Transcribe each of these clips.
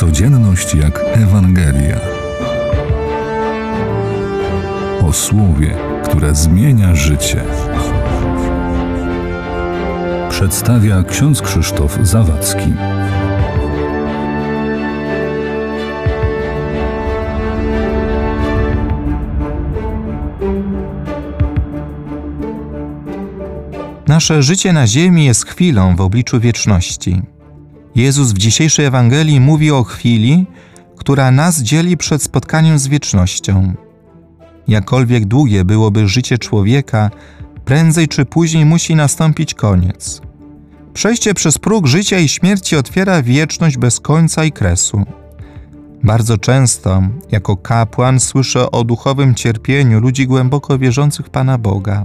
Codzienność jak Ewangelia. O słowie, które zmienia życie. Przedstawia ksiądz Krzysztof Zawadzki. Nasze życie na ziemi jest chwilą w obliczu wieczności. Jezus w dzisiejszej Ewangelii mówi o chwili, która nas dzieli przed spotkaniem z wiecznością. Jakkolwiek długie byłoby życie człowieka, prędzej czy później musi nastąpić koniec. Przejście przez próg życia i śmierci otwiera wieczność bez końca i kresu. Bardzo często, jako kapłan, słyszę o duchowym cierpieniu ludzi głęboko wierzących Pana Boga.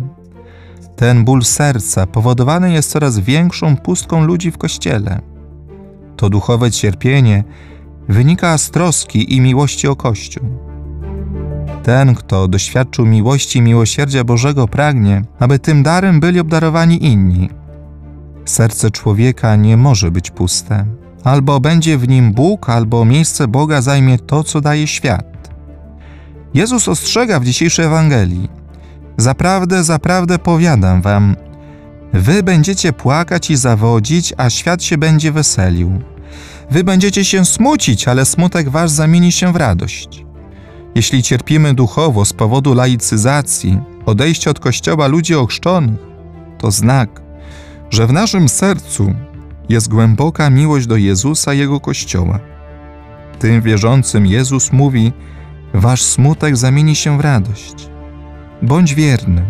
Ten ból serca powodowany jest coraz większą pustką ludzi w kościele. To duchowe cierpienie wynika z troski i miłości o Kościół. Ten, kto doświadczył miłości i miłosierdzia Bożego, pragnie, aby tym darem byli obdarowani inni. Serce człowieka nie może być puste. Albo będzie w nim Bóg, albo miejsce Boga zajmie to, co daje świat. Jezus ostrzega w dzisiejszej Ewangelii: Zaprawdę, zaprawdę powiadam wam, wy będziecie płakać i zawodzić, a świat się będzie weselił. Wy będziecie się smucić, ale smutek wasz zamieni się w radość. Jeśli cierpimy duchowo z powodu laicyzacji, odejścia od kościoła ludzi ochrzczonych, to znak, że w naszym sercu jest głęboka miłość do Jezusa i Jego Kościoła. Tym wierzącym Jezus mówi: Wasz smutek zamieni się w radość. Bądź wierny,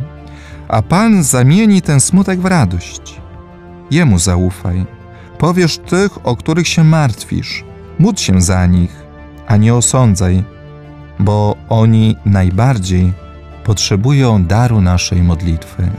a Pan zamieni ten smutek w radość. Jemu zaufaj. Powiesz tych, o których się martwisz. Módl się za nich, a nie osądzaj, bo oni najbardziej potrzebują daru naszej modlitwy.